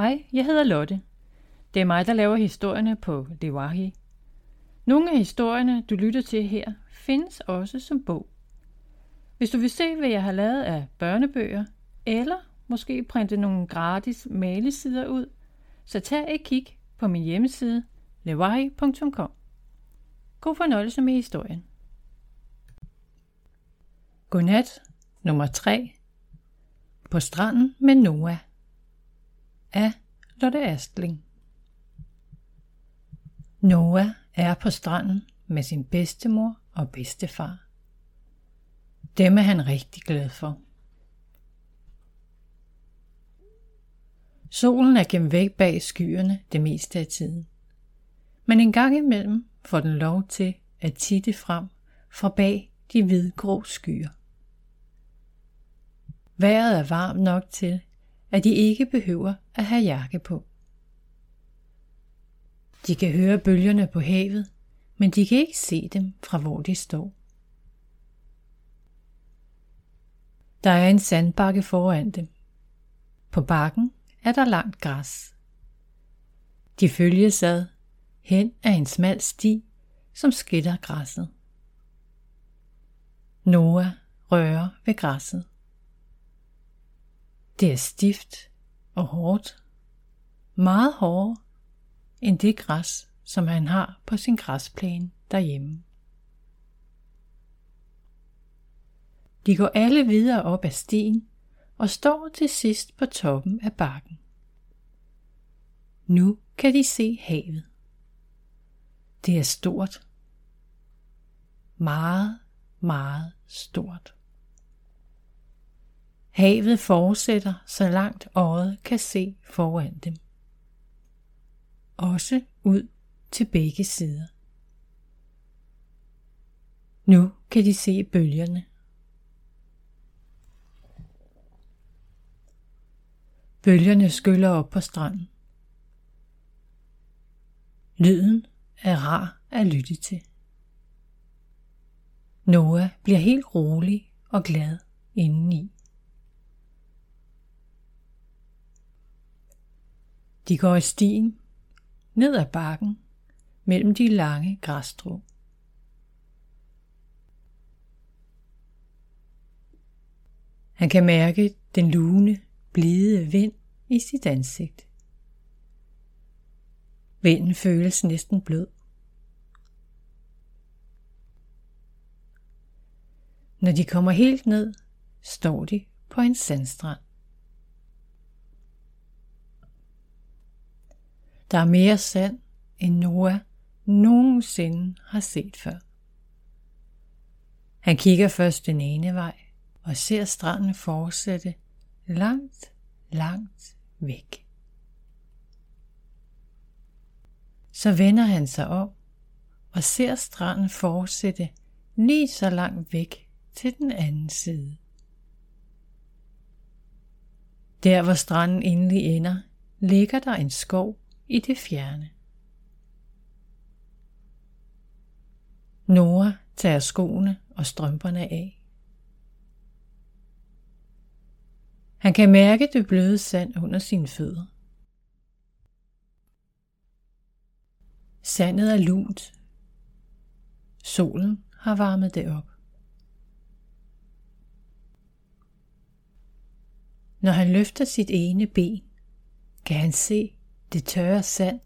Hej, jeg hedder Lotte. Det er mig, der laver historierne på Lewahi. Nogle af historierne, du lytter til her, findes også som bog. Hvis du vil se, hvad jeg har lavet af børnebøger, eller måske printe nogle gratis malesider ud, så tag et kig på min hjemmeside lewahi.com. God fornøjelse med historien. Godnat nummer 3 På stranden med Noah af Lotte Astling Noah er på stranden med sin bedstemor og bedstefar. Dem er han rigtig glad for. Solen er gemt væk bag skyerne det meste af tiden. Men en gang imellem får den lov til at titte frem fra bag de hvidgrå skyer. Vejret er varmt nok til, at de ikke behøver at have jakke på. De kan høre bølgerne på havet, men de kan ikke se dem fra hvor de står. Der er en sandbakke foran dem. På bakken er der langt græs. De følges ad hen af en smal sti, som skiller græsset. Noah rører ved græsset. Det er stift og hårdt. Meget hårdere end det græs, som han har på sin græsplæne derhjemme. De går alle videre op ad stien og står til sidst på toppen af bakken. Nu kan de se havet. Det er stort. Meget, meget stort. Havet fortsætter, så langt øjet kan se foran dem. Også ud til begge sider. Nu kan de se bølgerne. Bølgerne skyller op på stranden. Lyden er rar at lytte til. Noah bliver helt rolig og glad indeni. De går i stien, ned ad bakken, mellem de lange græsstrå. Han kan mærke den lune, blide vind i sit ansigt. Vinden føles næsten blød. Når de kommer helt ned, står de på en sandstrand. Der er mere sand, end Noah nogensinde har set før. Han kigger først den ene vej og ser stranden fortsætte langt, langt væk. Så vender han sig om og ser stranden fortsætte lige så langt væk til den anden side. Der hvor stranden endelig ender, ligger der en skov i det fjerne. Nora tager skoene og strømperne af. Han kan mærke det bløde sand under sine fødder. Sandet er lunt. Solen har varmet det op. Når han løfter sit ene ben, kan han se det tørre sand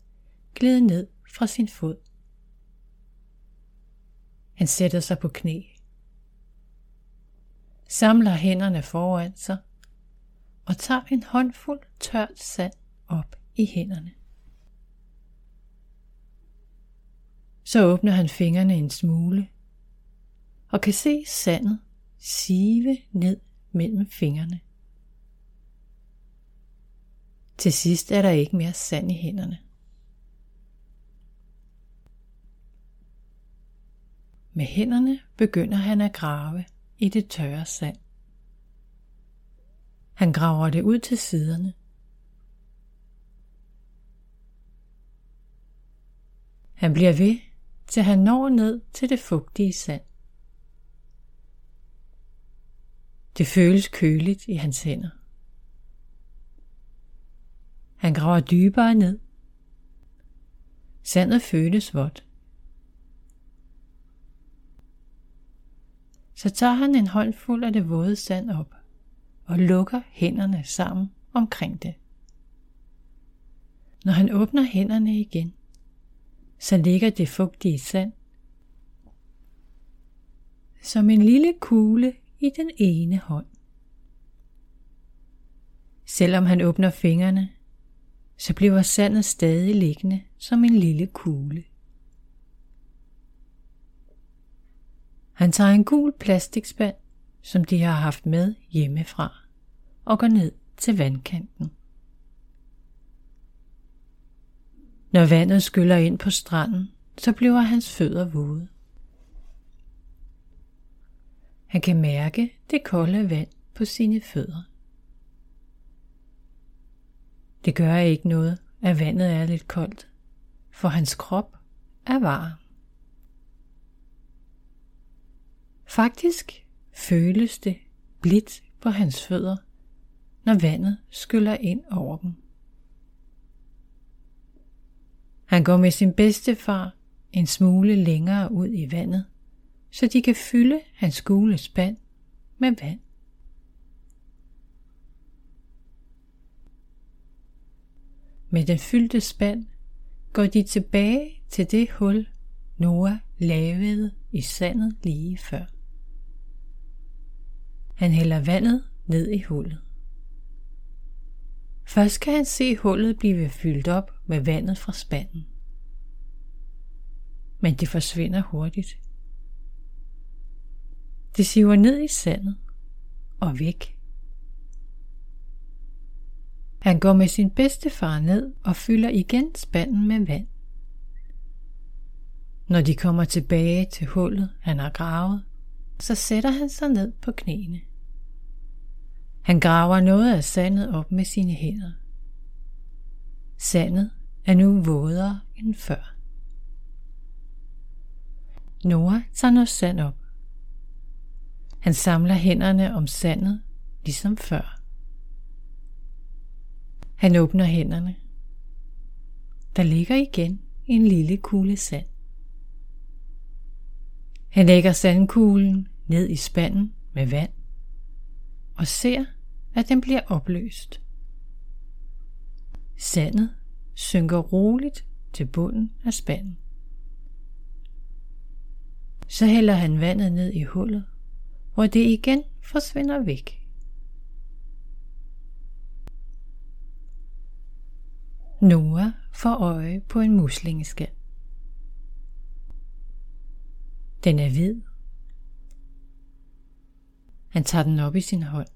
glide ned fra sin fod. Han sætter sig på knæ, samler hænderne foran sig og tager en håndfuld tørt sand op i hænderne. Så åbner han fingrene en smule og kan se sandet sive ned mellem fingrene. Til sidst er der ikke mere sand i hænderne. Med hænderne begynder han at grave i det tørre sand. Han graver det ud til siderne. Han bliver ved, til han når ned til det fugtige sand. Det føles køligt i hans hænder. Han graver dybere ned. Sandet føles vådt. Så tager han en håndfuld af det våde sand op og lukker hænderne sammen omkring det. Når han åbner hænderne igen, så ligger det fugtige sand som en lille kugle i den ene hånd. Selvom han åbner fingrene, så bliver sandet stadig liggende som en lille kugle. Han tager en gul plastikspand, som de har haft med hjemmefra, og går ned til vandkanten. Når vandet skyller ind på stranden, så bliver hans fødder våde. Han kan mærke det kolde vand på sine fødder. Det gør ikke noget, at vandet er lidt koldt, for hans krop er varm. Faktisk føles det blidt på hans fødder, når vandet skyller ind over dem. Han går med sin bedstefar en smule længere ud i vandet, så de kan fylde hans gule spand med vand. Med den fyldte spand går de tilbage til det hul, Noah lavede i sandet lige før. Han hælder vandet ned i hullet. Først kan han se hullet blive fyldt op med vandet fra spanden. Men det forsvinder hurtigt. Det siver ned i sandet og væk. Han går med sin bedstefar ned og fylder igen spanden med vand. Når de kommer tilbage til hullet, han har gravet, så sætter han sig ned på knæene. Han graver noget af sandet op med sine hænder. Sandet er nu vådere end før. Noah tager noget sand op. Han samler hænderne om sandet, ligesom før. Han åbner hænderne. Der ligger igen en lille kugle sand. Han lægger sandkuglen ned i spanden med vand og ser, at den bliver opløst. Sandet synker roligt til bunden af spanden. Så hælder han vandet ned i hullet, hvor det igen forsvinder væk. Noah får øje på en muslingeskal. Den er hvid. Han tager den op i sin hånd.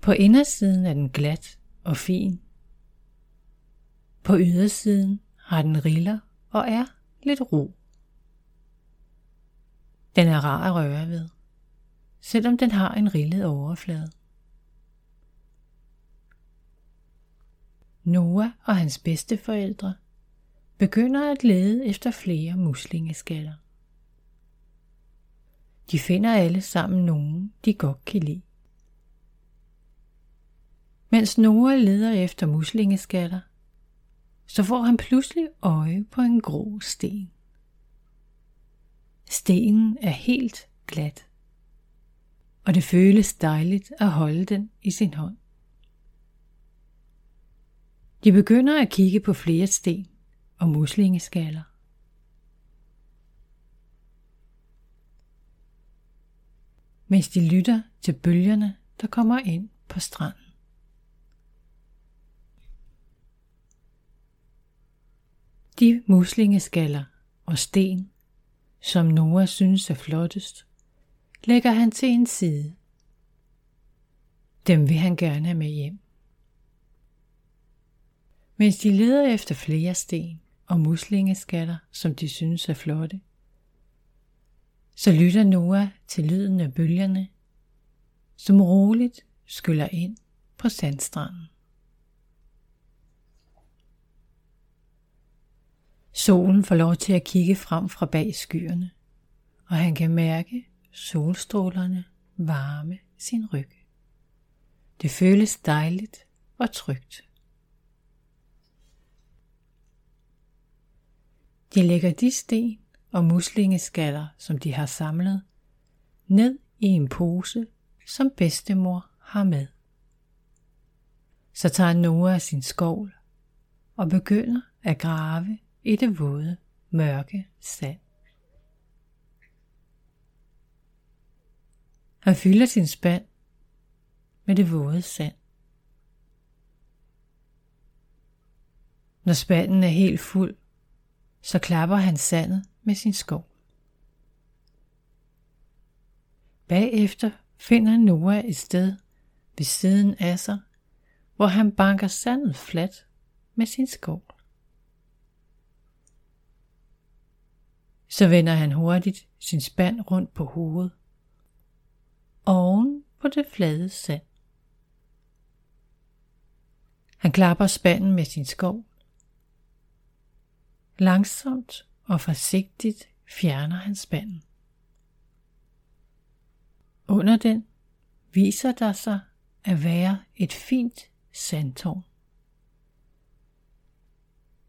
På indersiden er den glat og fin. På ydersiden har den riller og er lidt ro. Den er rar at røre ved, selvom den har en rillet overflade. Noah og hans bedsteforældre begynder at lede efter flere muslingeskaller. De finder alle sammen nogen, de godt kan lide. Mens Noah leder efter muslingeskaller, så får han pludselig øje på en grå sten. Stenen er helt glat, og det føles dejligt at holde den i sin hånd. De begynder at kigge på flere sten og muslingeskaller. Mens de lytter til bølgerne, der kommer ind på stranden. De muslingeskaller og sten, som Noah synes er flottest, lægger han til en side. Dem vil han gerne have med hjem. Mens de leder efter flere sten og muslingeskatter, som de synes er flotte, så lytter Noah til lyden af bølgerne, som roligt skyller ind på sandstranden. Solen får lov til at kigge frem fra bag skyerne, og han kan mærke solstrålerne varme sin ryg. Det føles dejligt og trygt. De lægger de sten og muslingeskaller, som de har samlet, ned i en pose, som bedstemor har med. Så tager Noah sin skovl og begynder at grave i det våde, mørke sand. Han fylder sin spand med det våde sand. Når spanden er helt fuld, så klapper han sandet med sin skov. Bagefter finder Noah et sted ved siden af sig, hvor han banker sandet fladt med sin skov. Så vender han hurtigt sin spand rundt på hovedet, oven på det flade sand. Han klapper spanden med sin skov. Langsomt og forsigtigt fjerner han spanden. Under den viser der sig at være et fint sandtårn.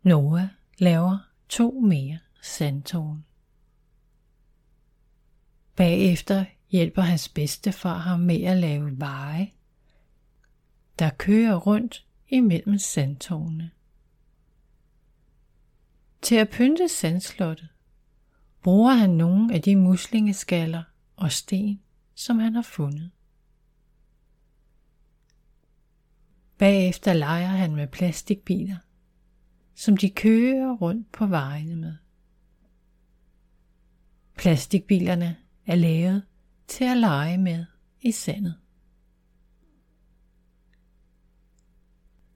Noah laver to mere sandtårn. Bagefter hjælper hans bedstefar ham med at lave veje, der kører rundt imellem sandtårnene. Til at pynte sandslottet bruger han nogle af de muslingeskaller og sten, som han har fundet. Bagefter leger han med plastikbiler, som de kører rundt på vejene med. Plastikbilerne er lavet til at lege med i sandet.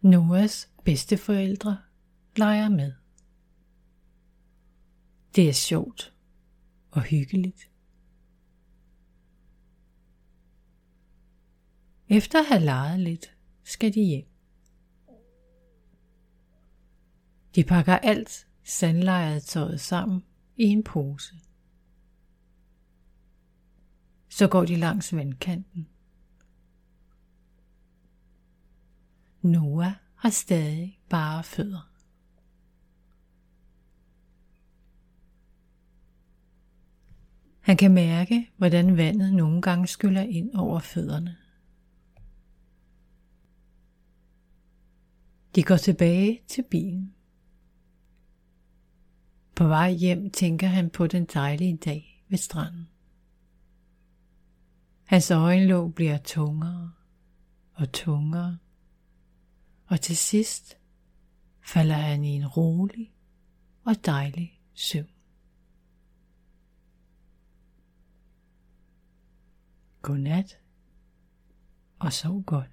Noahs bedsteforældre leger med. Det er sjovt og hyggeligt. Efter at have leget lidt, skal de hjem. De pakker alt sandlejetøjet sammen i en pose. Så går de langs vandkanten. Noah har stadig bare fødder. Han kan mærke, hvordan vandet nogle gange skyller ind over fødderne. De går tilbage til bilen. På vej hjem tænker han på den dejlige dag ved stranden. Hans øjenlåg bliver tungere og tungere, og til sidst falder han i en rolig og dejlig søvn. Godnat og sov godt.